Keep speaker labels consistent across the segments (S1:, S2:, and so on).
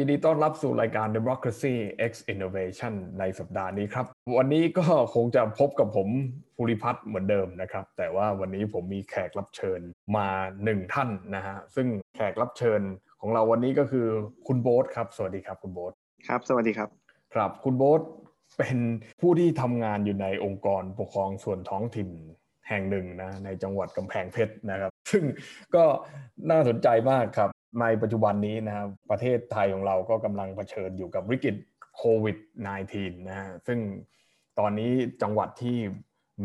S1: วัสดีครับยินดีต้อนรับสู่รายการ Democracy X Innovation ในสัปดาห์นี้ครับ วันนี้ก็คงจะพบกับผมภูริพัฒน์เหมือนเดิมนะครับ แต่ว่าวันนี้ผมมีแขกรับเชิญมาหนึ่งท่านนะฮะ ซึ่งแขกรับเชิญของเราวันนี้ก็คือคุณโบ๊ทครับ สวัสดีครับคุณโบ๊ท
S2: ครับ สวัสดีครับ
S1: ครับ คุณโบ๊ทเป็นผู้ที่ทำงานอยู่ในองค์กรปกครองส่วนท้องถิ่นแห่งหนึ่งนะในจังหวัดกำแพงเพชรนะครับ ซึ่งก็น่าสนใจมากครับ ในปัจจุบันนี้นะครับประเทศไทยของเราก็กำลังเผชิญอยู่กับวิกฤตโควิด -19 นะฮะซึ่งตอนนี้จังหวัดที่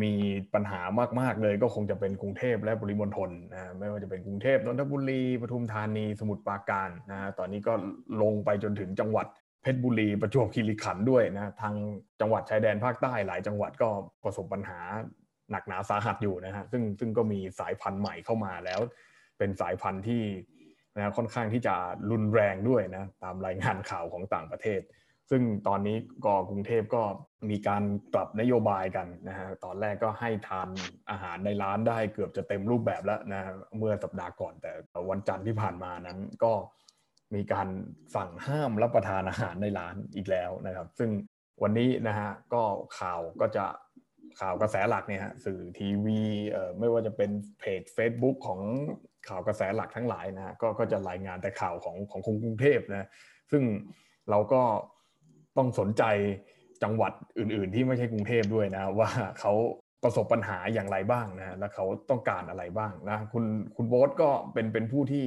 S1: มีปัญหามากๆเลยก็คงจะเป็นกรุงเทพและปริมณฑลนะไม่ว่าจะเป็นกรุงเทพนนทบุรีปทุมธานีสมุทรปราการนะฮะตอนนี้ก็ลงไปจนถึงจังหวัดเพชรบุรีประจวบคีรีขันธ์ด้วยนะทางจังหวัดชายแดนภาคใต้หลายจังหวัดก็ประสบปัญหาหนักหนาสาหัสอยู่นะฮะซึ่งซึ่งก็มีสายพันธุ์ใหม่เข้ามาแล้ว เป็นสายพันธุ์ที่ นะค่อนข้างที่จะรุนแรงด้วยนะตามรายงานข่าวของต่างประเทศ ซึ่งตอนนี้ก็กรุงเทพก็มีการปรับนโยบายกันนะฮะตอนแรกก็ให้ทานอาหารในร้านได้เกือบจะเต็มรูปแบบแล้วนะเมื่อสัปดาห์ก่อนแต่วันจันทร์ที่ผ่านมานั้นก็มีการสั่งห้ามรับประทานอาหารในร้านอีกแล้วนะครับ ซึ่งวันนี้นะฮะก็ข่าวก็จะ ข่าวกระแสหลักเนี่ยฮะสื่อทีวีเอ่อไม่ว่าจะเป็นเพจ Facebook ของข่าวกระแสหลักทั้งหลายนะก็ก็จะรายงานแต่ข่าวของของกรุงเทพนะซึ่งเราก็ต้องสนใจจังหวัดอื่น ๆ ที่ไม่ใช่กรุงเทพด้วยนะ ว่าเขาประสบปัญหาอย่างไรบ้างนะแล้วเขาต้องการอะไรบ้างนะคุณคุณโบ๊ทก็เป็นเป็นผู้ที่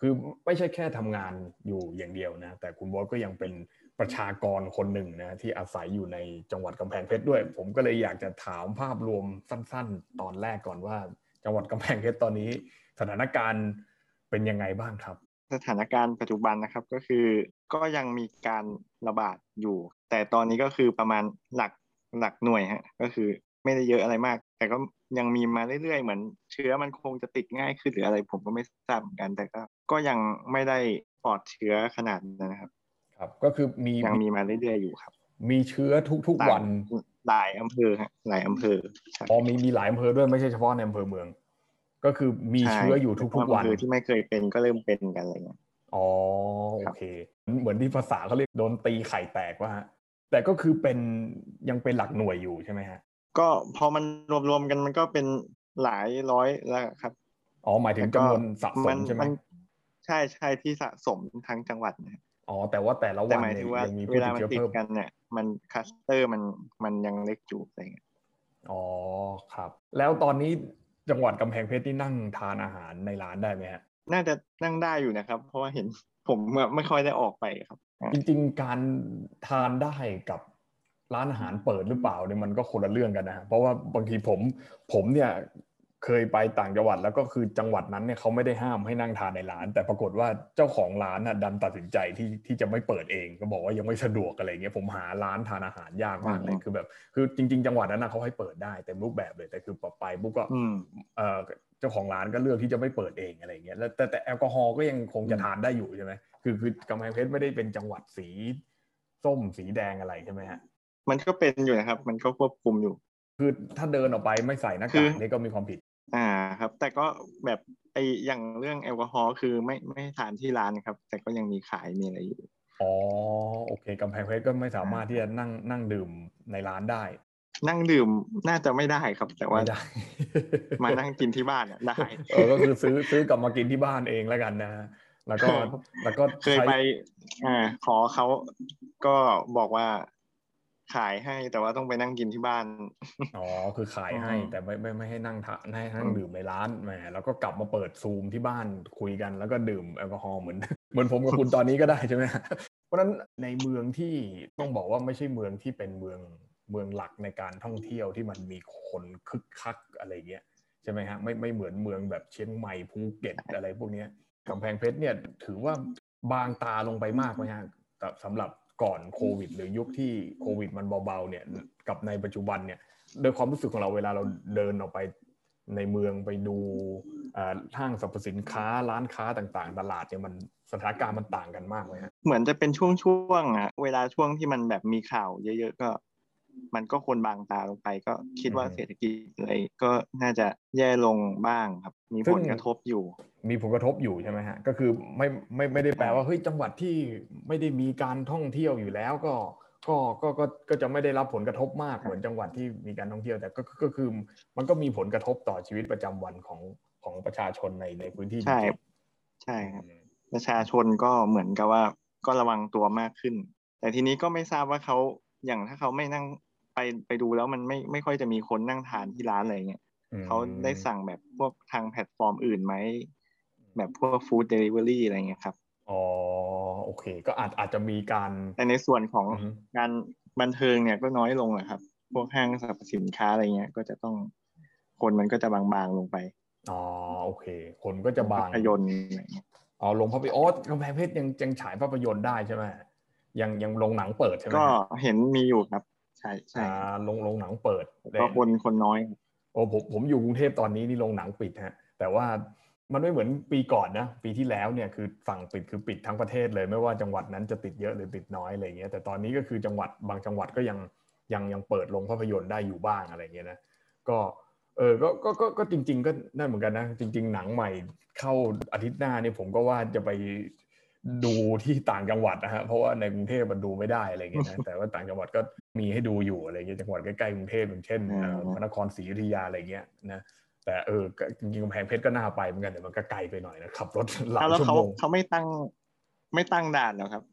S1: คือไม่ใช่แค่ทำงานอยู่อย่างเดียวนะแต่คุณโบ๊ทก็ยังเป็น ประชากรคนหนึ่งนะที่อาศัยอยู่ในจังหวัดกำแพงเพชรด้วย ผมก็เลยอยากจะถามภาพรวมสั้น ๆ ตอนแรกก่อนว่า จังหวัดกำแพงเพชรตอนนี้ สถานการณ์เป็นยังไงบ้างครับ
S2: สถานการณ์ปัจจุบันนะครับก็คือ ก็ยังมีการระบาดอยู่ แต่ตอนนี้ก็คือประมาณหลักหลักหน่วยฮะก็คือไม่ได้เยอะอะไรมาก แต่ก็ยังมีมาเรื่อยๆเหมือน เชื้อมันคงจะติดง่ายขึ้นหรืออะไร ผมก็ไม่ทราบเหมือนกัน แต่ก็ก็ยังไม่ได้ปลอดเชื้อขนาดนั้นนะครับ
S1: ครับ ก็คือมี
S2: ยังมีมาเรื่อยๆอยู่ครับ
S1: มีเชื้อทุกๆวัน
S2: หลายอำเภอฮะหลายอำเภอ
S1: พอมีมีหลายอำเภอด้วยไม่ใช่เฉพาะในอำเภอเมือง ก็คือมีเชื้ออยู่ทุกๆวัน
S2: อำเภอที่ไม่เคยเป็นก็เริ่มเป็นกันอะไรเงี้ย
S1: อ๋อโอเค เหมือนที่ภาษาเขาเรียกโดนตีไข่แตกว่าฮะแต่ก็คือเป็นยังเป็นหลักหน่วยอยู่ใช่ไหมฮะ
S2: ก็พอมันรวมๆกันมันก็เป็นหลายร้อยแล้วครับ
S1: อ๋อหมายถึงจำนวนสะสมใช่ไหม
S2: ใช่ใช่ที่สะสมทั้งจังหวัดนะ
S1: อ๋อ แต่ว่าแต่ละวัน
S2: หมาย
S1: เนี่
S2: ถึ
S1: ย
S2: งว่า
S1: ยังมีผู้ติด
S2: มัน
S1: เชื้อเพิ่ม
S2: แต่เวลามันติดกันเนี่ย มัน cluster มันมันยังเล็กอยู่อะไรเงี้ย
S1: อ๋อครับ แล้วตอนนี้จังหวัดกำแพงเพชรที่นั่งทานอาหารในร้านได้ไหมฮะ
S2: น่าจะนั่งได้อยู่นะครับ เพราะว่าเห็นผมไม่ค่อยได้ออกไปครับ
S1: จริงๆการทานได้กับร้านอาหารเปิดหรือเปล่าเนี่ยมันก็คนละเรื่องกันนะฮะเพราะว่าบางทีผมผมเนี่ย เคยไปต่างจังหวัดแล้วก็คือจังหวัดนั้นเนี่ยเขาไม่ได้ห้ามให้นั่งทานในร้าน แต่ปรากฏว่าเจ้าของร้านน่ะดันตัดสินใจที่ที่จะไม่เปิดเอง ก็บอกว่ายังไม่สะดวกอะไรเงี้ยผมหาร้านทานอาหารยากมากเลยคือแบบคือจริง ๆ จังหวัดนั้นนะเขาให้เปิดได้เต็มรูปแบบเลยแต่คือไปปุ๊บก็
S2: อืม
S1: เอ่อเจ้าของร้านก็เลือกที่จะไม่เปิดเองอะไรเงี้ยแล้วแต่แต่แอลกอฮอล์ก็ยังคงจะทานได้อยู่ใช่ไหมคือคือกำแพงเพชรไม่ได้เป็นจังหวัดสีส้มสีแดงอะไรใช่ไหมฮะ
S2: มันก็เป็นอยู่นะครับ มันก็ควบคุมอยู่
S1: คือถ้าเดินออกไปไม่ใส่หน้า
S2: คื
S1: กาก
S2: อ
S1: นี่ก็มีความผิด
S2: อ่าครับ แต่ก็แบบไออย่างเรื่องแอลกอฮอล์คือไม่ไม่ให้ทานที่ร้านครับ แต่ก็ยังมีขายมีอะไรอยู่
S1: อ๋อโอเคกำแพงเพชรก็ไม่สามารถที่จะนั่งนั่งดื่มในร้านได้
S2: นั่งดื่มน่าจะไม่ได้ครับ แต่ว่า
S1: ไม่ได้
S2: มานั่งกินที่บ้านอะได้
S1: เออก็คือซื้อซื้อกลับมากินที่บ้านเองแล้วกันนะฮะแล้วก็แล้วก็
S2: เคย
S1: ใช้
S2: ไปอ่าขอเขาก็บอกว่า ขายให้แต่ว่าต้องไปนั่งกินที่บ้าน
S1: อ๋อคือขายให้
S2: อืม
S1: แต่ไม่ไม่ไม่ให้นั่งทานให้นั่ง
S2: อืม
S1: ดื่มในร้านแหมแล้วก็กลับมาเปิดซูมที่บ้านคุยกันแล้วก็ดื่มแอลกอฮอล์เหมือนเหมือนผมกับคุณตอนนี้ก็ได้ใช่ไหมเพราะฉะนั้นในเมืองที่ต้องบอกว่าไม่ใช่เมืองที่เป็นเมืองเมืองหลักในการท่องเที่ยวที่มันมีคนคึกคักอะไรเงี้ยใช่ไหมฮะไม่ไม่เหมือนเมืองแบบเชียงใหม่ภูเก็ตอะไรพวกเนี้ยกำแพงเพชรเนี่ยถือว่าบางตาลงไปมากไหมฮะแต่สำหรับ ก่อนโควิด หรือยุคที่โควิด มันเบาๆเนี่ยกับในปัจจุบันเนี่ยโดยความรู้สึกของเราเวลาเราเดินออกไปในเมืองไปดูห้างสรรพสินค้าร้านค้าต่างๆ ตลาดเนี่ยมันสถานการณ์มันต่างกันมากเลยฮะ
S2: เหมือนจะเป็นช่วงๆอะเวลาช่วงที่มันแบบมีข่าวเยอะ ๆ ก็ มันก็คนบางตาลงไป ก็คิดว่าเศรษฐกิจอะไรก็น่าจะแย่ลงบ้างครับ มีผลกระทบอยู่
S1: มีผลกระทบอยู่ใช่ไหมฮะก็คือไม่ไม่ไม่ได้แปลว่าเฮ้ยจังหวัดที่ไม่ได้มีการท่องเที่ยวอยู่แล้วก็ก็ก็ก็ก็จะไม่ได้รับผลกระทบมากเหมือนจังหวัดที่มีการท่องเที่ยวแต่ก็ก็คือมันก็มีผลกระทบต่อชีวิตประจำวันของของประชาชนในในพื้นที่
S2: ใช่ใช่ครับประชาชนก็เหมือนกับว่าก็ระวังตัวมากขึ้น แต่ทีนี้ก็ไม่ทราบว่าเขาอย่างถ้าเขาไม่นั่งไปไปดูแล้วมันไม่ไม่ค่อยจะมีคนนั่งทานที่ร้านอะไรเงี้ยเขาได้สั่งแบบพวกทางแพลตฟอร์มอื่นไหม แบบพวก food delivery อะไรเงี้ยครับ
S1: อ๋อโอเค ก็อาจอาจจะมีการ
S2: แต่ในส่วนของงานบันเทิงเนี่ยก็น้อยลงแหละครับ พวกห้างสรรพสินค้าอะไรเงี้ย ก็จะต้องคนมันก็จะบางๆลงไป
S1: อ๋อโอเค คนก็จะบาง
S2: ภาพยนตร์อะไรเงี้ย
S1: อ๋อลงภาพยนตร์อ๋อกำแพงเพชรยังยังฉายภาพยนตร์ได้ใช่ไหมยังยังลงหนังเปิดใช่ไหม
S2: ก็เห็นมีอยู่ครับ ใช่ใช่
S1: ลงลงหนังเปิด
S2: ก็คนคนน้อย
S1: โอ้ผมผมอยู่กรุงเทพตอนนี้นี่ลงหนังปิดฮะ แต่ว่า มันไม่เหมือนปีก่อนนะปีที่แล้วเนี่ยคือฝั่งปิดคือปิดทั้งประเทศเลยไม่ว่าจังหวัดนั้นจะติดเยอะหรือติดน้อยอะไรเงี้ยแต่ตอนนี้ก็คือจังหวัดบางจังหวัดก็ยังยังยังเปิดลงภาพยนตร์ได้อยู่บ้างอะไรเงี้ยนะก็เออก็ก็ก็ก็จริง ๆ ก็นั่นเหมือนกันนะ จริง ๆ หนังใหม่เข้าอาทิตย์หน้านี่ผมก็ว่าจะไปดูที่ต่างจังหวัดนะฮะเพราะว่าในกรุงเทพมันดูไม่ได้อะไรเงี้ยนะแต่ว่าต่างจังหวัดก็มีให้ดูอยู่อะไรเงี้ยจังหวัดใกล้ๆกรุงเทพอย่างเช่นพระนครศรีอยุธยาอะไรเงี้ยนะ แต่เออจริงๆกำแพงเพชรก็น่าไปเหมือนกันแต่มันก็ไกลไปหน่อยนะขับรถหลายชั่วโมง
S2: เขาไม่ตั้งไม่ตั้งด่านหรอครับ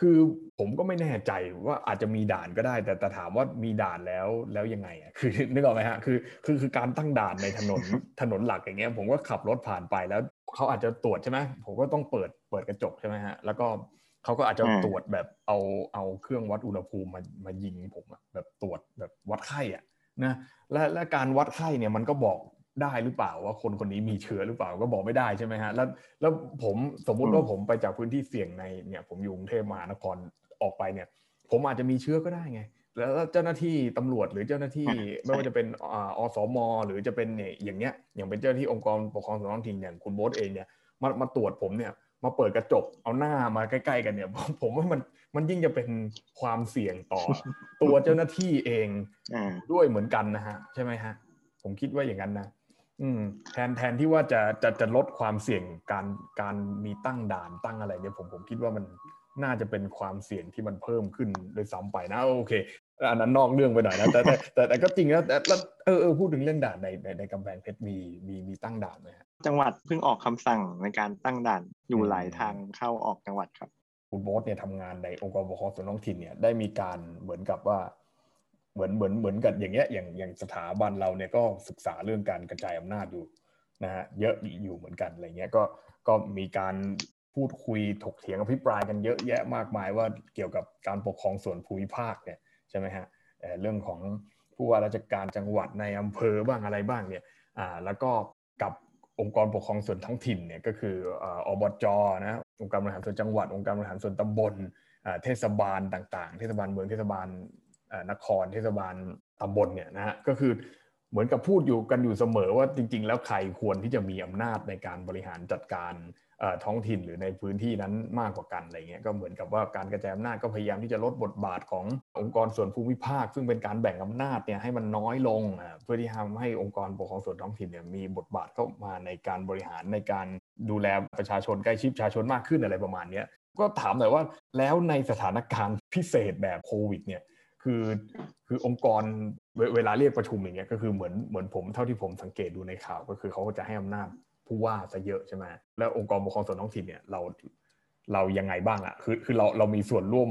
S1: คือผมก็ไม่แน่ใจว่าอาจจะมีด่านก็ได้ แต่แต่ถามว่ามีด่านแล้วแล้วยังไงอะคือนึกออกไหมฮะคือคือคือการตั้งด่านในถนนถนนหลักอย่างเงี้ย ผมก็ขับรถผ่านไปแล้วเขาอาจจะตรวจใช่ไหมผมก็ต้องเปิดเปิดกระจกใช่ไหมฮะแล้วก็เขาก็อาจจะตรวจแบบเอาเอาเครื่องวัดอุณหภูมิมามายิงผมแบบตรวจแบบวัดไข้อะนะและและการวัดไข้เนี่ยมันก็บอก ได้หรือเปล่าว่าคนคนนี้มีเชื้อหรือเปล่าก็บอกไม่ได้ใช่ไหมฮะแล้วแล้วผมสมมุติว่าผมไปจากพื้นที่เสี่ยงในเนี่ยผมอยู่กรุงเทพมหานครออกไปเนี่ย ผมอาจจะมีเชื้อก็ได้ไง แล้วเจ้าหน้าที่ตำรวจหรือเจ้าหน้าที่ไม่ว่าจะเป็นอสมหรือจะเป็นเนี่ยอย่างเงี้ยอย่างเป็นเจ้าหน้าที่องค์กรปกครองส่วนท้องถิ่นอย่างคุณโบ๊ทเองเนี่ยมามาตรวจผมเนี่ยมาเปิดกระจกเอาหน้ามาใกล้ๆกันเนี่ย ผมว่ามันมันยิ่งจะเป็นความเสี่ยงต่อ ตัวเจ้าหน้าที่เองด้วยเหมือนกันนะฮะใช่ไหมฮะผมคิดว่าอย่างนั้นนะ อืมแทนแทนที่ว่าจะจะจะลดความเสี่ยงการการมีตั้งด่านตั้งอะไรเนี่ยผมผมคิดว่ามันน่าจะเป็นความเสี่ยงที่มันเพิ่มขึ้นโดยซ้ำไปนะโอเคอันนั้นนอกเรื่องไปหน่อยนะแต่แต่แต่แต่ก็จริงนะแต่แล้วเออเออพูดถึงเรื่องด่านในในในกำแพงเพชรมีมีมีตั้งด่านไหม
S2: จังหวัดเพิ่งออกคำสั่งในการตั้งด่านอยู่หลายทางเข้าออกจังหวัดครับ
S1: คุณโบ๊ทเนี่ยทำงานในองค์กรปกครองส่วนท้องถิ่นเนี่ยได้มีการเหมือนกับว่า เหมือนเหมือนเหมือนกันอย่างเงี้ยอย่างอย่างสถาบันเราเนี่ยก็ศึกษาเรื่องการกระจายอำนาจอยู่นะฮะเยอะอยู่เหมือนกันอะไรเงี้ยก็ก็มีการพูดคุยถกเถียงอภิปรายกันเยอะแยะมากมายว่าเกี่ยวกับการปกครองส่วนภูมิภาคเนี่ยใช่ไหมฮะเรื่องของผู้ว่าราชการจังหวัดในอำเภอบ้างอะไรบ้างเนี่ยอ่าแล้วก็กับองค์กรปกครองส่วนท้องถิ่นเนี่ยก็คืออบจนะองค์การบริหารส่วนจังหวัด องค์การบริหารส่วนตำบลเทศบาลต่างๆ เทศบาลเมืองเทศบาล นครเทศบาลตำบลเนี่ยนะฮะก็คือเหมือนกับพูดอยู่กันอยู่เสมอว่าจริง ๆ แล้วใครควรที่จะมีอำนาจในการบริหารจัดการท้องถิ่นหรือในพื้นที่นั้นมากกว่ากันอะไรเงี้ยก็เหมือนกับว่าการกระจายอำนาจก็พยายามที่จะลดบทบาทขององค์กรส่วนภูมิภาค ซึ่งเป็นการแบ่งอำนาจเนี่ยให้มันน้อยลงเพื่อที่ทำให้องค์กรปกครองส่วนท้องถิ่นเนี่ยมีบทบาทเข้ามาในการบริหารในการดูแลประชาชนใกล้ชิดประชาชนมากขึ้นอะไรประมาณนี้ก็ถามหน่อยว่าแล้วในสถานการณ์พิเศษแบบโควิดเนี่ย คือคือองค์กรเวลาเรียกประชุมอย่างเงี้ยก็คือเหมือนเหมือนผมเท่าที่ผมสังเกตดูในข่าวก็คือเขาก็จะให้อำนาจผู้ว่าซะเยอะใช่ไหมแล้วองค์กรปกครองส่วนท้องถิ่นเนี่ยเราเรายังไงบ้างอะคือคือเราเรามีส่วนร่วม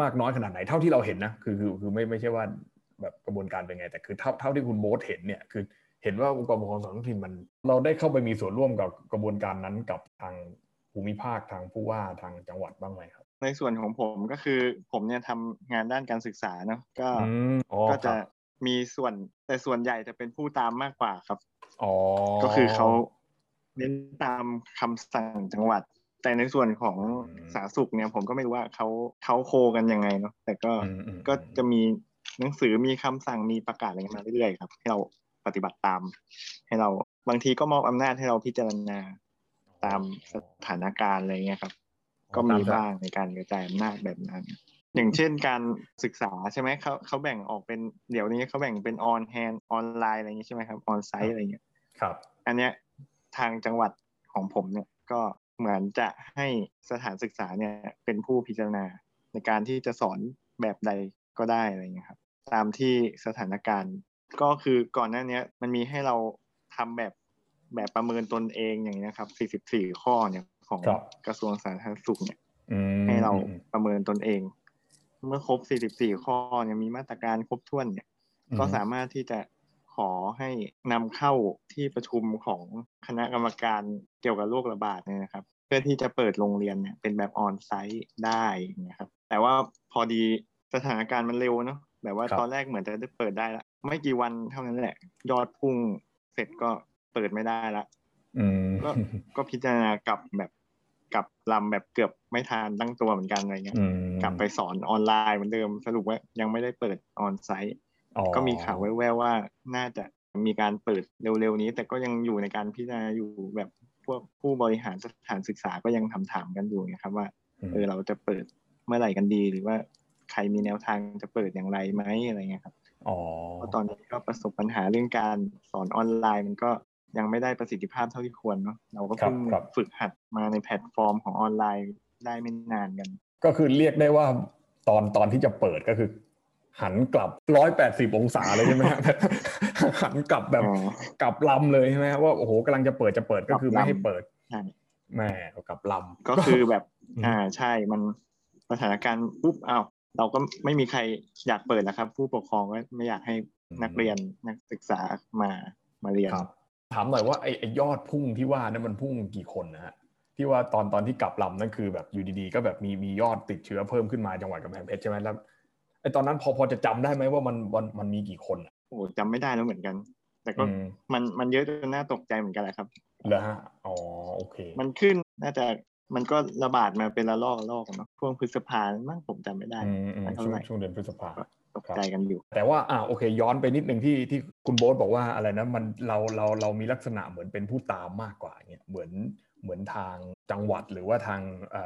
S1: มากน้อยขนาดไหนเท่าที่เราเห็นนะคือคือคือไม่ไม่ใช่ว่าแบบกระบวนการเป็นไง แต่คือเท่าเท่าที่คุณโบ๊ทเห็นเนี่ยคือเห็นว่าองค์กรปกครองส่วนท้องถิ่นมัน เราได้เข้าไปมีส่วนร่วมกับกระบวนการนั้นกับทางภูมิภาคทางผู้ว่าทางจังหวัดบ้างไหมครับ
S2: ในส่วนของผมก็คือผมเนี่ยทำงานด้านการศึกษาเนาะก็ก็จะมีส่วนแต่ส่วนใหญ่จะเป็นผู้ตามมากกว่าครับก็คือเขาเน้นตามคำสั่งจังหวัด แต่ในส่วนของสาธารณสุขเนี่ยผมก็ไม่รู้ว่าเขาเขาโคกันยังไงเนาะแต่ก็ก็จะมีหนังสือมีคำสั่งมีประกาศอะไรมาเรื่อยๆครับ ให้เราปฏิบัติตาม ให้เราบางทีก็มอบอำนาจให้เราพิจารณาตามสถานการณ์อะไรเงี้ยครับ ก็มีบ้างในการกระจายอำนาจแบบนั้น อย่างเช่นการศึกษาใช่ไหมเขาเขาแบ่งออกเป็นเดี๋ยวนี้เขาแบ่งเป็นออนแฮนออนไลน์อะไรอย่างนี้ใช่ไหมครับออนไซต์อะไรเงี้ย
S1: ครับ
S2: อันเนี้ยทางจังหวัดขของผมเนี่ยก็เหมือนจะให้สถานศึกษาเนี่ยเป็นผู้พิจารณาในการที่จะสอนแบบใดก็ได้อะไรเงี้ยครับ ตามที่สถานการณ์ก็คือก่อนหน้านี้มันมีให้เราทำแบบแบบประเมินตนเองอย่างนี้ครับ 44 ข้อเนี่ย ของกระทรวงสาธารณสุขเนี่ยให้เราประเมินตนเอง เมื่อครบ 44 ข้อเนี่ยมีมาตรการครบถ้วนเนี่ย ก็สามารถที่จะขอให้นำเข้าที่ประชุมของคณะกรรมการเกี่ยวกับโรคระบาดเนี่ยนะครับ เพื่อที่จะเปิดโรงเรียนเนี่ยเป็นแบบออนไซต์ได้นะครับ แต่ว่าพอดีสถานการณ์มันเร็วเนาะแบบว่าตอนแรกเหมือนจะได้เปิดได้ละไม่กี่วันเท่านั้นแหละ ยอดพุ่งเสร็จก็เปิดไม่ได้ละ ก็ก็พิจารณากลับแบบกับลำแบบเกือบไม่ทานตั้งตัวเหมือนกันอะไรเงี้ยกลับไปสอนออนไลน์เหมือนเดิมสรุปว่ายังไม่ได้เปิดออนไซต์ก็มีข่าวแว่วๆว่าน่าจะมีการเปิดเร็วๆนี้ แต่ก็ยังอยู่ในการพิจารณาอยู่แบบพวกผู้บริหารสถานศึกษาก็ยังถามๆกันอยู่นะครับว่าเออเราจะเปิดเมื่อไหร่กันดี หรือว่าใครมีแนวทางจะเปิดอย่างไรไหมอะไรเงี้ยครับเพราะตอนนี้ก็ประสบปัญหาเรื่องการสอนออนไลน์มันก็ ยังไม่ได้ประสิทธิภาพเท่าที่ควรเนาะเราก็เพิ่งฝึกหัดมาในแพลตฟอร์มของออนไลน์ได้ไม่นานกัน
S1: ก็คือเรียกได้ว่าตอนตอนที่จะเปิดก็คือ หันกลับร้อยแปดสิบองศาเลยใช่ไหมหันกลับแบบกลับลำเลยใช่ไหมว่าโอ้โหกำลังจะเปิดจะเปิดก็คือไม่ให้เปิดแม่กลับลำ
S2: ก็คือแบบ อ่าใช่มันสถานการณ์ปุ๊บอ้าวเราก็ไม่มีใครอยากเปิดนะครับ ผู้ปกครองก็ไม่อยากให้นักเรียนนักศึกษามามาเรียน
S1: ถามหน่อยว่าไอ้ยอดพุ่งที่ว่านั้นมันพุ่งกี่คนนะฮะที่ว่าตอนตอนที่กลับลำนั่นคือแบบอยู่ดีๆ ก็แบบมีมียอดติดเชื้อเพิ่มขึ้นมาจังหวัดกำแพงเพชรใช่ไหมแล้วไอ้ตอนนั้นพอพอจะจำได้ไหมว่ามันมันมันมีกี่คน
S2: โอ้จำไม่ได้แล้วเหมือนกัน แต่ก็มันมันเยอะจนน่าตกใจเหมือนกันแหละครับ
S1: เหรอฮะอ๋อโอเค
S2: มันขึ้นน่าจะมันก็ระบาดมาเป็นละลอกละลอกเนาะช่วงพฤษภามั่งผมจำไม่ได้
S1: ช่วงช่วงเดือนพฤษภา
S2: ตกใจกันอยู่
S1: แต่ว่าอ่าโอเค ย้อนไปนิดหนึ่งที่ที่คุณโบ๊ทบอกว่าอะไรนะมันเราเราเรามีลักษณะเหมือนเป็นผู้ตามมากกว่าเนี่ยเหมือนเหมือนทางจังหวัดหรือว่าทาง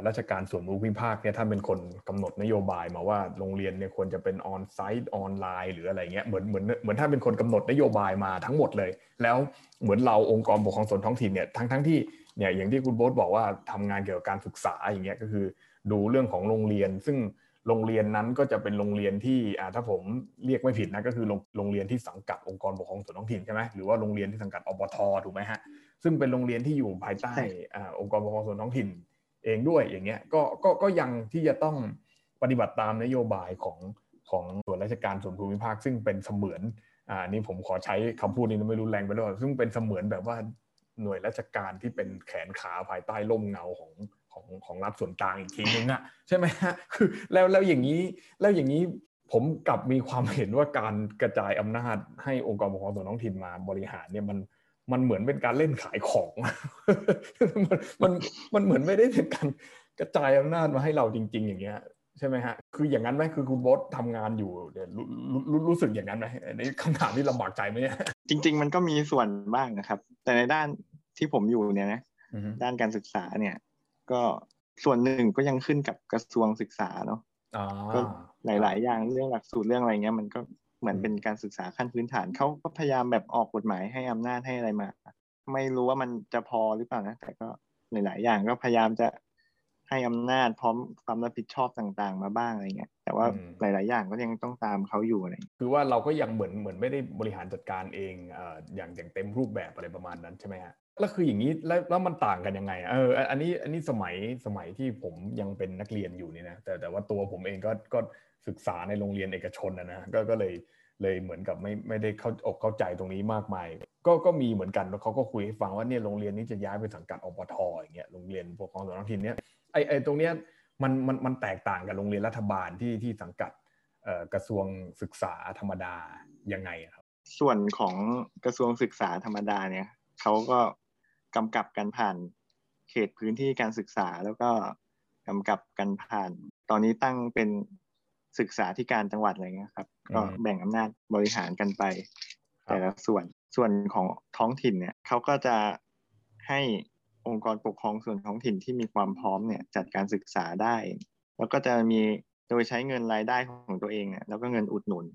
S1: ราชการส่วนภูมิภาคเนี่ยท่านเป็นคนกำหนดนโยบายมาว่าโรงเรียนเนี่ยควรจะเป็นออนไซต์ออนไลน์หรืออะไรเงี้ยเหมือนเหมือนเหมือนท่านเป็นคนกำหนดนโยบายมาทั้งหมดเลย แล้วเหมือนเราองค์กรปกครองส่วนท้องถิ่นเนี่ยทั้งทั้งที่เนี่ยอย่างที่คุณโบ๊ทบอกว่าทำงานเกี่ยวกับการศึกษาอย่างเงี้ยก็คือ ดูเรื่องของโรงเรียนซึ่ง โรงเรียนนั้นก็จะเป็นโรงเรียนที่ถ้าผมเรียกไม่ผิดนะก็คือโรงเรียนที่สังกัดองค์กรปกครองส่วนท้องถิ่นใช่ไหมหรือว่าโรงเรียนที่สังกัดอบทถูกไหมฮะซึ่งเป็นโรงเรียนที่อยู่ภายใต้องค์กรปกครองส่วนท้องถิ่นเองด้วยอย่างเงี้ยก็ก็ก็ยังที่จะต้องปฏิบัติตามนโยบายของของส่วนราชการส่วนภูมิภาค ซึ่งเป็นเสมือนอ่านี่ผมขอใช้คำพูดนี้ไม่รู้แรงไปหรือเปล่าซึ่งเป็นเสมือนแบบว่าหน่วยราชการที่เป็นแขนขาภายใต้ร่มเงาของ ของของรัฐส่วนกลางอีกทีนึงอะใช่ไหมฮะคือแล้วแล้วอย่างนี้แล้วอย่างนี้ผมกลับมีความเห็นว่าการกระจายอำนาจให้องค์กรปกครองส่วนท้องถิ่นมาบริหารเนี่ยมันมันเหมือนเป็นการเล่นขายของ มันมันมันเหมือนไม่ได้เป็นการกระจายอำนาจมาให้เราจริง ๆ อย่างเงี้ยใช่ไหมฮะ คืออย่างนั้นไหมคือคุณบอสทำงานอยู่เดี๋ยวรู้รู้สึกอย่างนั้นไหมในคำถามที่ลำบากใจไหมเนี่ย
S2: จริง ๆ มันก็มีส่วนบ้างนะครับ แต่ในด้านที่ผมอยู่เนี่ยนะด้านการศึกษาเนี่ย ก็ส่วนหนึ่งก็ยังขึ้นกับกระทรวงศึกษาเนาะก็หลาย ๆ อย่างเรื่องหลักสูตรเรื่องอะไรเงี้ยมันก็เหมือนเป็นการศึกษาขั้นพื้นฐานเขาก็พยายามแบบออกกฎหมายให้อำนาจให้อะไรมา ไม่รู้ว่ามันจะพอหรือเปล่านะแต่ก็หลาย ๆ อย่างก็พยายามจะให้อำนาจพร้อมความรับผิดชอบต่างๆ มาบ้างอะไรเงี้ยแต่ว่าหลาย ๆ อย่างก็ยังต้องตามเขาอยู่อะไร
S1: คือว่าเราก็ยังเหมือนเหมือนไม่ได้บริหารจัดการเองออย่างอย่างเต็มรูปแบบอะไรประมาณนั้นใช่ไหมฮะแล้วคืออย่างนี้แล้วแล้วมันต่างกันยังไงเอออันนี้อันนี้สมัยสมัยที่ผมยังเป็นนักเรียนอยู่นี่นะแต่แต่ว่าตัวผมเองก็ก็ศึกษาในโรงเรียนเอกชนนะนะก็ก็เลยเลยเหมือนกับไม่ไม่ได้เข้าอกเข้าใจตรงนี้มากมาย ก็ก็มีเหมือนกันแล้วเขาก็คุยให้ฟังว่าเนี่ยโรงเรียนนี้จะย้ายไปสังกัดอปทอย่างเงี้ยโรงเรียนปกครองส่วนท้องถิ่นเนี้ยไอไอตรงเนี้ยมันมันมันแตกต่างกับโรงเรียนรัฐบาลที่ที่สังกัดกระทรวงศึกษาธรรมดายังไงครับ
S2: ส่วนของกระทรวงศึกษาธรรมดาเนี่ยเขาก็ กำกับกันผ่านเขตพื้นที่การศึกษาแล้วก็กำกับกันผ่าน ตอนนี้ตั้งเป็นศึกษาที่การจังหวัดอะไรเงี้ยครับ ก็แบ่งอำนาจบริหารกันไป แต่ละส่วนส่วนของท้องถิ่นเนี่ยเขาก็จะให้องค์กรปกครองส่วนท้องถิ่นที่มีความพร้อมเนี่ยจัดการศึกษาได้ แล้วก็จะมีโดยใช้เงินรายได้ของตัวเองเนี่ยแล้วก็เงินอุดหนุน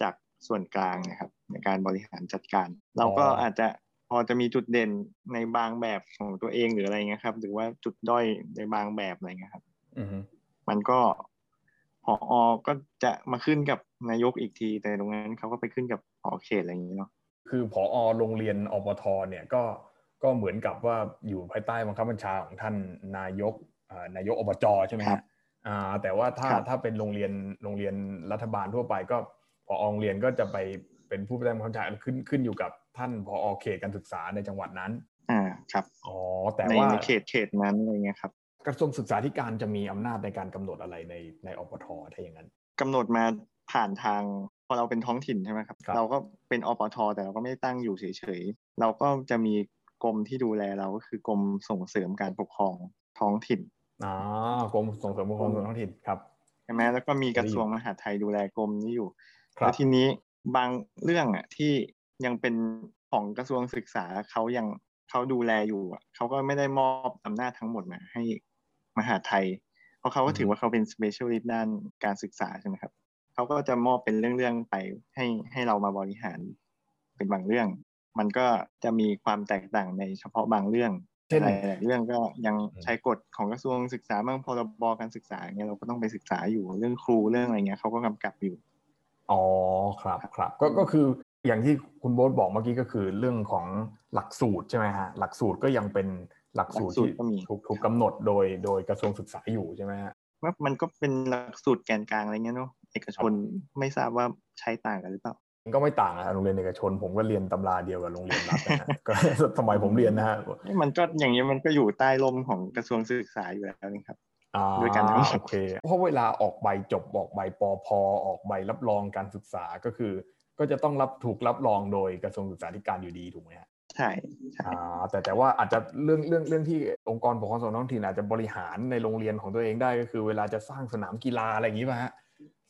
S2: จากส่วนกลางนะครับ ในการบริหารจัดการ เราก็อาจจะ พอจะมีจุดเด่นในบางแบบของตัวเองหรืออะไรเงี้ยครับ หรือว่าจุดด้อยในบางแบบอะไรเงี้ยครับ
S1: อืม
S2: มันก็พออก็จะมาขึ้นกับนายกอีกที แต่ตรงนั้นเขาก็ไปขึ้นกับพอเขตอะไรอย่างนี้เนาะ
S1: คือผอโรงเรียนอปทเนี่ยก็ก็เหมือนกับว่าอยู่ภายใต้บังคับบัญชาของท่านนายกนายกอบจใช่ไหมครับอ่าแต่ว่าถ้าถ้าเป็นโรงเรียนโรงเรียนรัฐบาลทั่วไปก็พอโรงเรียนก็จะไป เป็นผู้ใต้บังคับบัญชาขึ้นขึ้นอยู่กับท่านพอเขตการศึกษาในจังหวัดนั้น
S2: อ่าครับ
S1: อ๋อแต่ว่า
S2: ในเขตเขตนั้นอะไรเงี้ยครับ
S1: กระทรวงศึกษาธิการจะมีอำนาจในการกำหนดอะไรในในอปทถ้าอย่างนั้น
S2: กำหนดมาผ่านทางพอเราเป็นท้องถิ่นใช่ไหมครับเราก็เป็นอปทแต่เราก็ไม่ตั้งอยู่เฉยๆเราก็จะมีกรมที่ดูแลเราก็คือกรมส่งเสริมการปกครองท้องถิ่น
S1: อ๋อกรมส่งเสริมปกครองท้องถิ่นครับ
S2: ใช่ไหมแล้วก็มีกระทรวงมหาดไทยดูแลกรมนี้อยู่แล้วทีนี้ บางเรื่องอะที่ยังเป็นของกระทรวงศึกษาเขายังเขาดูแลอยู่อะเขาก็ไม่ได้มอบอำนาจทั้งหมดมาให้มหาไทย เพราะเขาก็ถือว่าเขาเป็น specialist ด้านการศึกษาใช่ไหมครับเขาก็จะมอบเป็นเรื่องๆไปให้ให้เรามาบริหารเป็นบางเรื่อง มันก็จะมีความแตกต่างในเฉพาะบางเรื่อง
S1: เช่น
S2: เรื่องก็ยังใช้กฎของกระทรวงศึกษาบ้างพรบการศึกษาเงี้ยเราก็ต้องไปศึกษาอยู่เรื่องครูเรื่องอะไรเงี้ยเขาก็กำกับอยู่
S1: อ๋อครับครับก็ก็คืออย่างที่คุณโบ๊ทบอกเมื่อกี้ก็คือเรื่องของหลักสูตรใช่ไหมฮะหลักสูตรก็ยังเป็นหลักสูตรที่ถูกถูกกำหนดโดยโดยกระทรวงศึกษาอยู่ใช่ไหมฮะ
S2: ว่ามันก็เป็นหลักสูตรแกนกลางอะไรเงี้ยเนาะเอกชนไม่ทราบว่าใช้ต่างกันหรือเปล่า
S1: ก็ไม่ต่างอะโรงเรียนเอกชน ผมก็เรียนตำราเดียวกับโรงเรียนรัฐนะก็สมัยผมเรียนนะฮะ
S2: มันก็อย่างนี้มันก็อยู่ใต้ลมของกระทรวงศึกษาอยู่แล้วนี่ครับ
S1: ด้วยกันทั้งหมดโอเคเพราะเวลาออกใบจบออกใบปอพอออกใบรับรองการศึกษาก็คือ ก็จะต้องรับถูกรับรองโดยกระทรวงศึกษาธิการอยู่ดีถูกไหมฮะ
S2: ใช่ใช่
S1: แต่แต่ว่าอาจจะเรื่องเรื่องเรื่องที่องค์กรปกครองส่วนท้องถิ่นอาจจะบริหารในโรงเรียนของตัวเองได้ก็คือ เวลาจะสร้างสนามกีฬาอะไรอย่างนี้ป่ะฮะ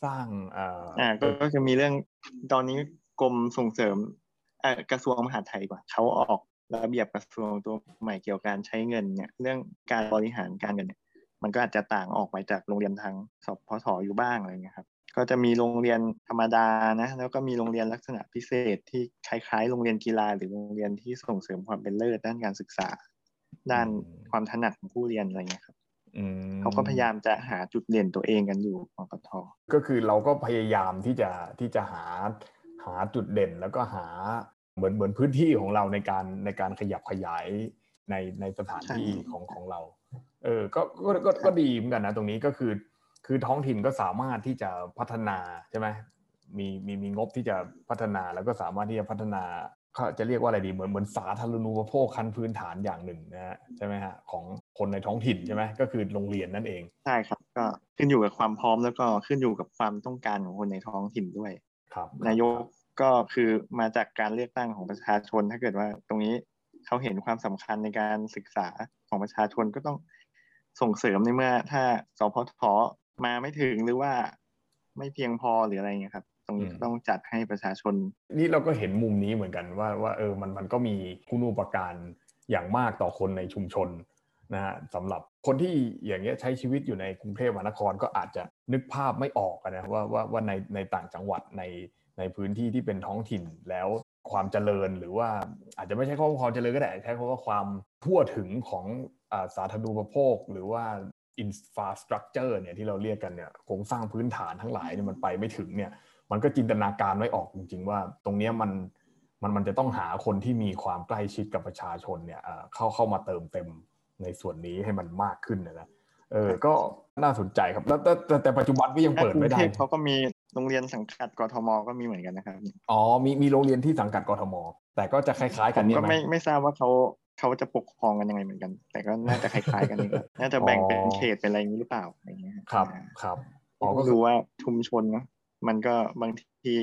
S1: สร้างอ่า
S2: ก็จะมีเรื่องตอนนี้กรมส่งเสริมกระทรวงมหาดไทยกว่าเขาออกระเบียบกระทรวงตัวใหม่เกี่ยวกับการใช้เงินเนี่ยเรื่องการบริหารการเงินเนี่ย มันก็อาจจะต่างออกไปจากโรงเรียนทางสพทอยู่บ้างอะไรเงี้ยครับก็จะมีโรงเรียนธรรมดานะแล้วก็มีโรงเรียนลักษณะพิเศษที่คล้ายๆ โรงเรียนกีฬาหรือโรงเรียนที่ส่งเสริมความเป็นเลิศด้านการศึกษา ด้านความถนัดของผู้เรียนอะไรเงี้ยครับเขาก็พยายามจะหาจุดเด่นตัวเองกันอยู่ปปท
S1: ก็คือเราก็พยายามที่จะที่จะหาหาจุดเด่นแล้วก็หาเหมือนเหมือนพื้นที่ของเราในการในการขยับขยายในในสถานที่ของของเรา เออก็ก็ก็ก็ดีเหมือนกันนะตรงนี้ก็คือ คือท้องถิ่นก็สามารถที่จะพัฒนาใช่ไหมมีมีมีงบที่จะพัฒนาแล้วก็สามารถที่จะพัฒนาเขาจะเรียกว่าอะไรดีเหมือนเหมือนสาธารณูปโภคขั้นพื้นฐานอย่างหนึ่งนะฮะใช่ไหมฮะของคนในท้องถิ่นใช่ไหมก็คือโรงเรียนนั่นเอง
S2: ใช่ครับก็ขึ้นอยู่กับความพร้อมแล้วก็ขึ้นอยู่กับความต้องการของคนในท้องถิ่นด้วย
S1: ครับ
S2: นายกก็คือมาจากการเลือกตั้งของประชาชนถ้าเกิดว่าตรงนี้เขาเห็นความสำคัญในการศึกษาของประชาชนก็ต้อง ส่งเสริมในเมื่อ ถ้าสพทมาไม่ถึงหรือว่าไม่เพียงพอหรืออะไรเงี้ยครับตรงนี้ต้องจัดให้ประชาชน
S1: นี่เราก็เห็นมุมนี้เหมือนกันว่าว่าเออมันมันก็มีคุณูปการอย่างมากต่อคนในชุมชนนะฮะสำหรับคนที่อย่างเงี้ยใช้ชีวิตอยู่ในกรุงเทพมหานครก็อาจจะนึกภาพไม่ออกนะว่าว่าว่าในในต่างจังหวัดในในพื้นที่ที่เป็นท้องถิ่นแล้วความเจริญหรือว่าอาจจะไม่ใช่ข้อความเจริญก็ได้ใช้คำว่าความทั่วถึงของ สาธารณูปโภค หรือว่าอินฟาสตรักเจอร์เนี่ยที่เราเรียกกันเนี่ยโครงสร้างพื้นฐานทั้งหลายเนี่ยมันไปไม่ถึงเนี่ยมันก็จินตนาการไม่ออกจริง ๆ ว่า ตรงนี้มันมันมันจะต้องหาคนที่มีความใกล้ชิดกับประชาชนเนี่ยเข้าเข้ามาเติมเต็มในส่วนนี้ให้มันมากขึ้นนะเออก็น่าสนใจครับแล้วแต่แต่ปัจจุบันก็ยังเปิดไม่ได้
S2: เขาก็มีโรงเรียนสังกัดกทมก็มีเหมือนกันนะครับ
S1: อ๋อมีมีโรงเรียนที่สังกัดกทม แต่ก็จะคล้ายๆ กันนี่ไหมก็
S2: ไม่ไม่ทราบว่าเขา เขาจะปกครองกันยังไงเหมือนกัน แต่ก็น่าจะคล้ายๆกันนี่น่าจะแบ่งเป็นเขตเป็นอะไรอย่างนี้หรือเปล่าอย่างเงี้ย
S1: ครับครับ
S2: อ๋อก็ดูว่าชุมชนเนาะมันก็บางที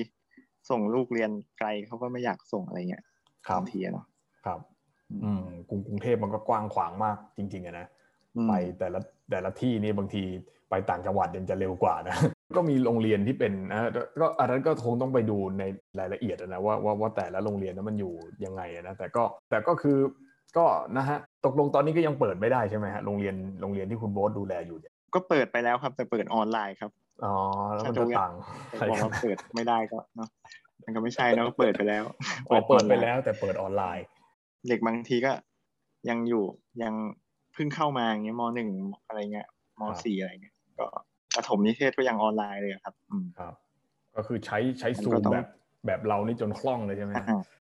S2: ส่งลูกเรียนไกลเขาก็ไม่อยากส่งอะไรเงี้ยบางทีเนาะ
S1: ครับ อืมกรุงกรุงเทพมันก็กว้างขวางมากจริงๆอะนะไปแต่ละแต่ละที่นี่บางทีไปต่างจังหวัดยังจะเร็วกว่านะก็มีโรงเรียนที่เป็นนะก็อันนั้นก็คงต้องไปดูในรายละเอียดนะว่าว่าว่าแต่ละโรงเรียนนั้นมันอยู่ยังไงนะแต่ก็แต่ก็คือ ก็นะฮะตกลงตอนนี้ก็ยังเปิดไม่ได้ใช่ไหมฮะโรงเรียนโรงเรียนที่คุณโบ๊ทดูแลอยู่เนี่ย
S2: ก็เปิดไปแล้วครับ แต่เปิดออนไลน์ครับ
S1: อ๋อแล้วมันจะต่าง
S2: บอกว่าเปิดไม่ได้ก็เนาะมันก็ไม่ใช่นะเปิดไปแล้ว
S1: เปิดไปแล้ว แต่เปิดออนไลน์
S2: เด็กบางทีก็ยังอยู่ยังเพิ่งเข้ามาอย่างเงี้ยมหนึ่งอะไรเงี้ยมสี่อะไรเงี้ยก็ประถมนิเทศก็ยังออนไลน์เลยครับ อืม
S1: ครับ ก็คือใช้ใช้ซู
S2: ก็
S1: ม
S2: ต้อง
S1: แบบแบบเรานี่จนคล่องเลยใช่ไหม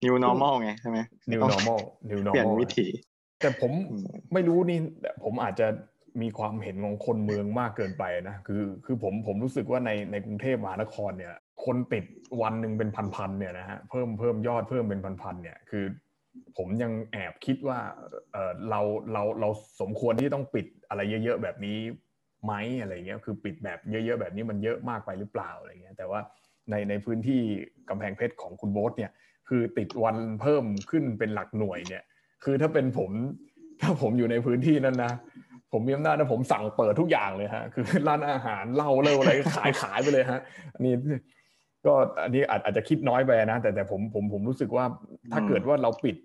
S2: new normal ไงใช่ไหม
S1: new
S2: ต้อง
S1: normal new
S2: เปลี่ยน
S1: normal
S2: วิถี
S1: แต่ผม
S2: อืม
S1: ไม่รู้นี่ผมอาจจะมีความเห็นของคนเมืองมากเกินไปนะคือคือผมผมรู้สึกว่าในในกรุงเทพมหานครเนี่ย คนติดวันหนึ่งเป็นพันๆเนี่ยนะฮะเพิ่มเพิ่มยอดเพิ่มเป็นพันๆเนี่ยคือ ผมยังแอบคิดว่าเออเราเราเราสมควรที่ต้องปิดอะไรเยอะ ๆ แบบนี้ไหมอะไรเงี้ยคือปิดแบบเยอะ ๆ แบบนี้มันเยอะมากไปหรือเปล่าอะไรเงี้ยแต่ว่าในในพื้นที่กำแพงเพชรของคุณโบ๊ทเนี่ย คือติดวันเพิ่มขึ้นเป็นหลักหน่วยเนี่ย คือถ้าเป็นผมถ้าผมอยู่ในพื้นที่นั้นนะผมมีอำนาจนะผมสั่งเปิดทุกอย่างเลยฮะ คือร้านอาหารเหล้าเล่าอะไรขายขายไปเลยฮะอันนี้ก็อันนี้อาจจะคิดน้อยไปนะ แต่แต่ผมผมผมรู้สึกว่าถ้าเกิดว่าเราปิด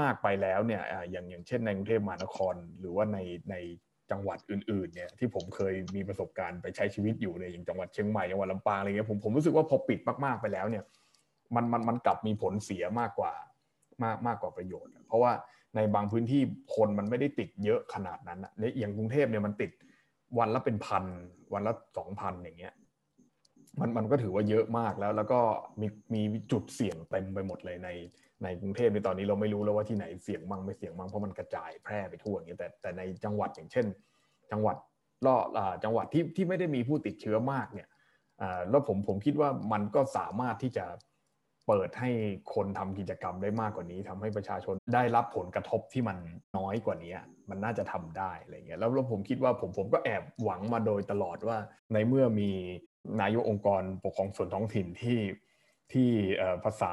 S1: มาก ๆไปแล้วเนี่ยอย่างอย่างเช่นในกรุงเทพมหานคร หรือว่าในในจังหวัดอื่นๆเนี่ยที่ผมเคยมีประสบการณ์ไปใช้ชีวิตอยู่ในยอย่างจังหวัดเชียงใหม่จังหวัดลำปางอะไรเงี้ยผมผมรู้สึกว่าพอปิดมากๆไปแล้วเนี่ย มันมันมันกลับมีผลเสียมากกว่ามากมากกว่าประโยชน์ เพราะว่าในบางพื้นที่คนมันไม่ได้ติดเยอะขนาดนั้นนะในอย่างกรุงเทพเนี่ยมันติดวันละเป็นพันวันละสองพันอย่างเงี้ยมันมันก็ถือว่าเยอะมากแล้ว แล้วก็มีมีจุดเสี่ยงเต็มไปหมดเลยในในกรุงเทพในตอนนี้เราไม่รู้แล้วว่าที่ไหนเสี่ยงมั่งไม่เสี่ยงมั่งเพราะมันกระจายแพร่ไปทั่วอย่างเงี้ยแต่แต่ในจังหวัดอย่างเช่น จังหวัดล่ออ่าจังหวัดที่ที่ไม่ได้มีผู้ติดเชื้อมากเนี่ยอ่าแล้วผมผมคิดว่ามันก็สามารถที่จะ เปิดให้คนทำกิจกรรมได้มากกว่านี้ทำให้ประชาชนได้รับผลกระทบที่มันน้อยกว่านี้มันน่าจะทำได้อะไรเงี้ยแล้วแล้วผมคิดว่าผมผมก็แอบหวังมาโดยตลอดว่า ในเมื่อมีนายกองค์กรปกครองส่วนท้องถิ่นที่ที่ภาษา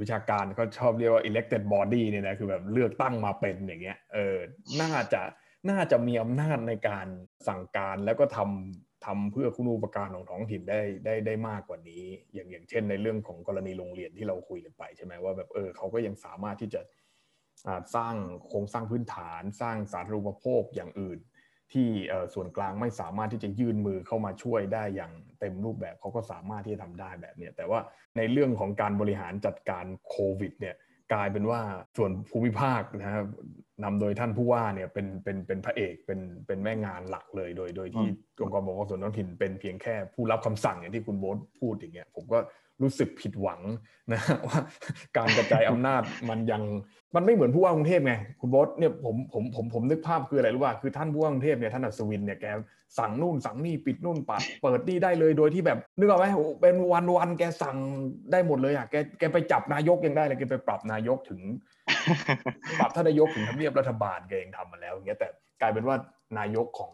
S1: วิชาการเขาชอบเรียกว่า elected body เนี่ยนะคือแบบเลือกตั้งมาเป็นอย่างเงี้ยเออน่าจะน่าจะมีอำนาจในการ สั่งการแล้วก็ทำทำเพื่อคุณูปการของท้องถิ่นได้ได้ได้มากกว่านี้ อย่างอย่างเช่น ในเรื่องของกรณีโรงเรียนที่เราคุยกันไปใช่ไหมว่าแบบเออเขาก็ยังสามารถที่จะสร้างโครงสร้างพื้นฐานสร้างสาธารณูปโภคอย่างอื่น ที่ส่วนกลางไม่สามารถที่จะยื่นมือเข้ามาช่วยได้อย่างเต็มรูปแบบเขาก็สามารถที่จะทำได้แบบเนี้ยแต่ว่าในเรื่องของการบริหารจัดการโควิดเนี่ย กลายเป็นว่าส่วนภูมิภาคนะครับนำโดยท่านผู้ว่าเนี่ยเป็นเป็นเป็นพระเอกเป็นเป็นแม่งานหลักเลย โดยโดยที่องค์กรปกครองส่วนท้องถิ่นเป็นเพียงแค่ผู้รับคำสั่งอย่างที่คุณโบ๊ทพูดอย่างเงี้ยผมก็ รู้สึกผิดหวังนะว่าการกระจายอำนาจมันยังมันไม่เหมือนผู้ว่ากรุงเทพไงคุณโบ๊ทเนี่ยผมผมผมผมนึกภาพคืออะไรรู้ป่ะคือท่านผู้ว่ากรุงเทพเนี่ยท่านอัศวินเนี่ยแกสั่งนู่นสั่งนี่ปิดนู่นปัดเปิดนี่ได้เลยโดยที่แบบนึกออกไหมโอ้เป็นวันวันๆแกสั่งได้หมดเลยอะแกแกไปจับนายกยังได้เลยแกไปปรับนายกถึง ปรับท่านนายกถึงทำเนียบรัฐบาลแกเองทำมาแล้วอย่างเงี้ยแต่กลายเป็นว่านายกของ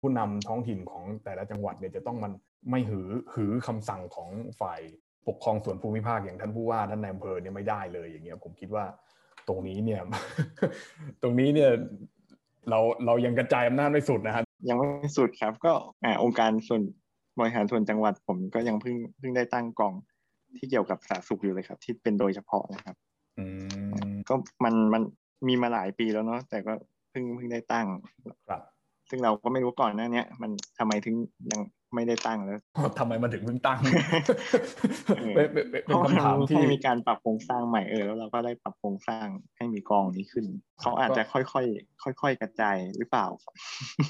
S1: ผู้นำท้องถิ่นของแต่ละจังหวัดเนี่ยจะต้องมันไม่หือหือคำสั่งของฝ่าย ปกครองส่วนภูมิภาคอย่างท่านผู้ว่าท่านนายอำเภอเนี่ยไม่ได้เลยอย่างเงี้ยผมคิดว่าตรงนี้เนี่ย ตรงนี้เนี่ยเราเรายังกระจายอำนาจไม่สุดนะครับ
S2: ยังไม่สุดครับก็อ่าองค์การส่วนบริหารส่วนจังหวัดผมก็ยังเพิ่งเพิ่งได้ตั้งกองที่เกี่ยวกับสาธารณสุขอยู่เลยครับ ที่เป็นโดยเฉพาะนะครับ
S1: อืม
S2: ก็มันมันมีมาหลายปีแล้วเนาะแต่ก็เพิ่งเพิ่งได้ตั้ง
S1: ครับ
S2: ซึ่งเราก็ไม่รู้ก่อนหน้าเนี้ยมันทำไมถึงยัง ไม่ได้ตั้งแล้ว
S1: ทำไมมันถึงเพิ่งตั้ง
S2: เออ
S1: เป็นเป็นเป็น
S2: เพราะ
S1: คำถามที่
S2: ให้มีการปรับโครงสร้างใหม่เออแล้วเราก็ได้ปรับโครงสร้างให้มีกองนี้ขึ้น เขาอาจจะค่อยๆค่อย ๆ กระจายหรือเปล่า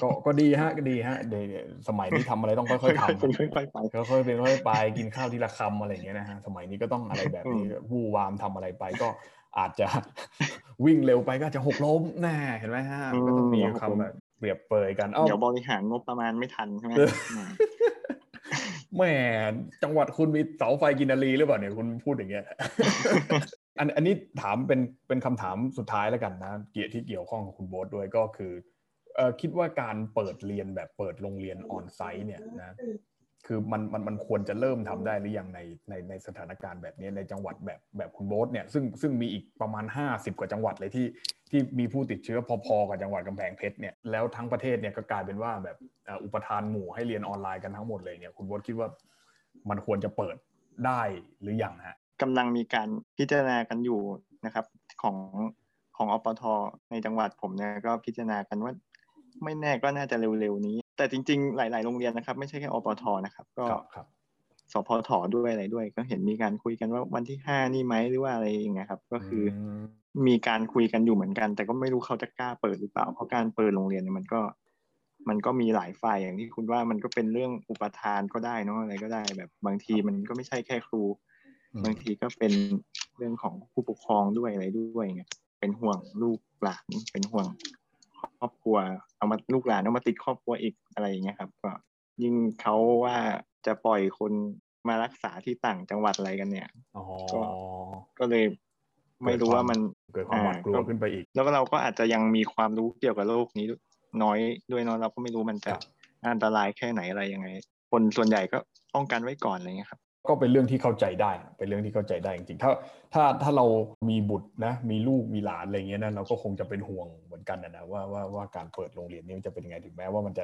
S1: ก็ก็ดีฮะก็ดีฮะเดี๋ยวสมัยนี้ทำอะไรต้องค่อยๆทำ
S2: เป็นค่อยๆไป
S1: ค่อยๆเป็นค่อยๆไปกินข้าวทีละคำอะไรอย่างเงี้ยนะฮะสมัยนี้ก็ต้องอะไรแบบนี้
S2: อืม
S1: วู่วามทำอะไรไปก็อาจจะวิ่งเร็วไปก็อาจจะหกล้มแน่เห็นไหมฮะก็ต้องมีคำแบบ เปรียบเปรยกันเอ้า
S2: เดี๋ยวบริหารงบประมาณไม่ทันใช่ไหม
S1: เออ
S2: อืม
S1: แหม่จังหวัดคุณมีเสาไฟกินนารีหรือเปล่าเนี่ยคุณพูดอย่างเงี้ยอันอันนี้ถามเป็นเป็นคำถามสุดท้ายแล้วกันนะเกี่ยวที่เกี่ยวข้องกับคุณโบ๊ทด้วยก็คือเอ่อคิดว่าการเปิดเรียนแบบเปิดโรงเรียนออนไซต์เนี่ยนะคือมันมันมันควรจะเริ่มทำได้หรือยังในในในสถานการณ์แบบนี้ในจังหวัดแบบแบบคุณโบ๊ทเนี่ยซึ่งซึ่งมีอีกประมาณ 50 กว่าจังหวัดเลยที่ ที่มีผู้ติดเชื้อพอๆกับจังหวัดกำแพงเพชรเนี่ยแล้วทั้งประเทศเนี่ยก็กลายเป็นว่าแบบเอ่ออุปทานหมู่ให้เรียนออนไลน์กันทั้งหมดเลยเนี่ยคุณโบ๊ทคิดว่ามันควรจะเปิดได้หรือยังฮะ
S2: กำลังมีการพิจารณากันอยู่นะครับของของอปทในจังหวัดผมเนี่ยก็พิจารณากันว่า ไม่แน่ก็น่าจะเร็วๆนี้ แต่จริงๆ หลาย ๆ โรงเรียนนะครับ ไม่ใช่แค่อปทนะครับ ก็
S1: ครับครับ
S2: สพทด้วยอะไรด้วย ก็เห็นมีการคุยกันว่าวันที่ห้านี่ไหมหรือว่าอะไรอย่างเงี้ยครับ ก็คืออ
S1: ม
S2: มีการคุยกันอยู่เหมือนกัน แต่ก็ไม่รู้เขาจะกล้าเปิดหรือเปล่าเพราะการเปิดโรงเรียนเนี่ยมันก็ มันก็มีหลายฝ่ายอย่างที่คุณว่ามันก็เป็นเรื่องอุปทานก็ได้เนาะอะไรก็ได้แบบบางทีมันก็ไม่ใช่แค่ครู บางทีก็เป็นเรื่องของผู้ปกครองด้วยอะไรด้วยเงี้ยเป็นห่วงลูกหลานเป็นห่วงครอบครัวเอามาลูกหลานเอามาติดครอบครัวอีกอะไรอย่างเงี้ยครับ ก็ยิ่งเขาว่าจะปล่อยคนมารักษาที่ต่างจังหวัดอะไรกันเนี่ย
S1: อ๋อ
S2: ก็ก็เลย ไม่รู้ว่ามัน
S1: เกิดความหวาดกลัวขึ้นไปอีก
S2: แล้วก็เราก็อาจจะยังมีความรู้เกี่ยวกับโรคนี้น้อยด้วยเนาะเราก็ไม่รู้มันจะ
S1: ครับ
S2: อันตรายแค่ไหนอะไรยังไง คนส่วนใหญ่ก็ป้องกันไว้ก่อนอะไรเงี้ยครับ
S1: ก็เป็นเรื่องที่เข้าใจได้ เป็นเรื่องที่เข้าใจได้จริงๆ ถ้าถ้าถ้าเรามีบุตรนะ มีลูกมีหลานอะไรเงี้ยนะเราก็คงจะเป็นห่วงเหมือนกันนะนะว่าว่าว่าการเปิดโรงเรียนนี้มันจะเป็นยังไงถึงแม้ว่ามันจะ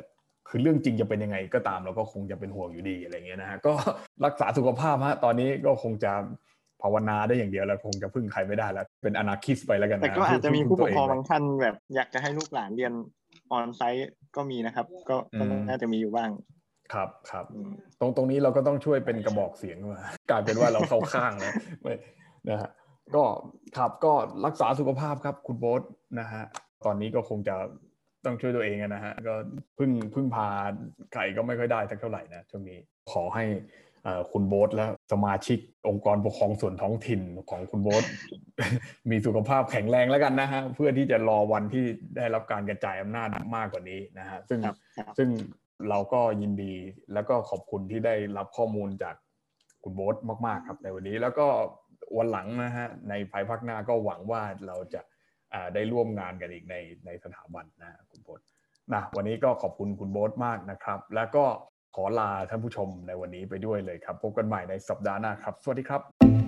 S1: คือเรื่องจริงจะเป็นยังไงก็ตามเราก็คงจะเป็นห่วงอยู่ดีอะไรเงี้ยนะฮะก็รักษาสุขภาพฮะตอนนี้ก็คงจะ ภาวนาได้อย่างเดียวแล้วคงจะพึ่งใครไม่ได้แล้ว เป็นอนาคิสไปแล้วกันนะ
S2: แต่ก็อาจจะมีผู้ปกครอง
S1: พึ่
S2: บางท่านแบบ อยากจะให้ลูกหลานเรียนออนไซต์ก็มีนะครับ ก็ก็น่าจะมีอยู่บ้าง
S1: ครับครับ
S2: อืม
S1: ตรงตรงนี้เราก็ต้องช่วยเป็นกระบอกเสียงมากลายเป็นว่าเราเข้าข้างแล้วไม่นะฮะก็ครับก็รักษาสุขภาพครับคุณโบ๊ทนะฮะตอนนี้ก็คงจะต้องช่วยตัวเองอะนะฮะก็พึ่งพึ่งพาไก่ก็ไม่ค่อยได้สักเท่าไหร่นะช่วงนี้ขอให้เอ่อ คุณโบ๊ทและสมาชิกองค์กรปกครองส่วนท้องถิ่นของคุณโบ๊ทมีสุขภาพแข็งแรงแล้วกันนะฮะเพื่อที่จะรอวันที่ได้รับการกระจายอำนาจมากกว่านี้นะฮะซึ่ง
S2: ครับครับ
S1: ซึ่งเราก็ยินดีแล้วก็ขอบคุณที่ได้รับข้อมูลจากคุณโบ๊ทมาก ๆ ครับในวันนี้แล้วก็วันหลังนะฮะในภายภาคหน้าก็หวังว่าเราจะอ่าได้ร่วมงานกันอีกในในสถาบันนะฮะคุณโบ๊ทนะวันนี้ก็ขอบคุณคุณโบ๊ทมากนะครับ แล้วก็ ขอลาท่านผู้ชมในวันนี้ไปด้วยเลยครับ พบกันใหม่ในสัปดาห์หน้าครับ สวัสดีครับ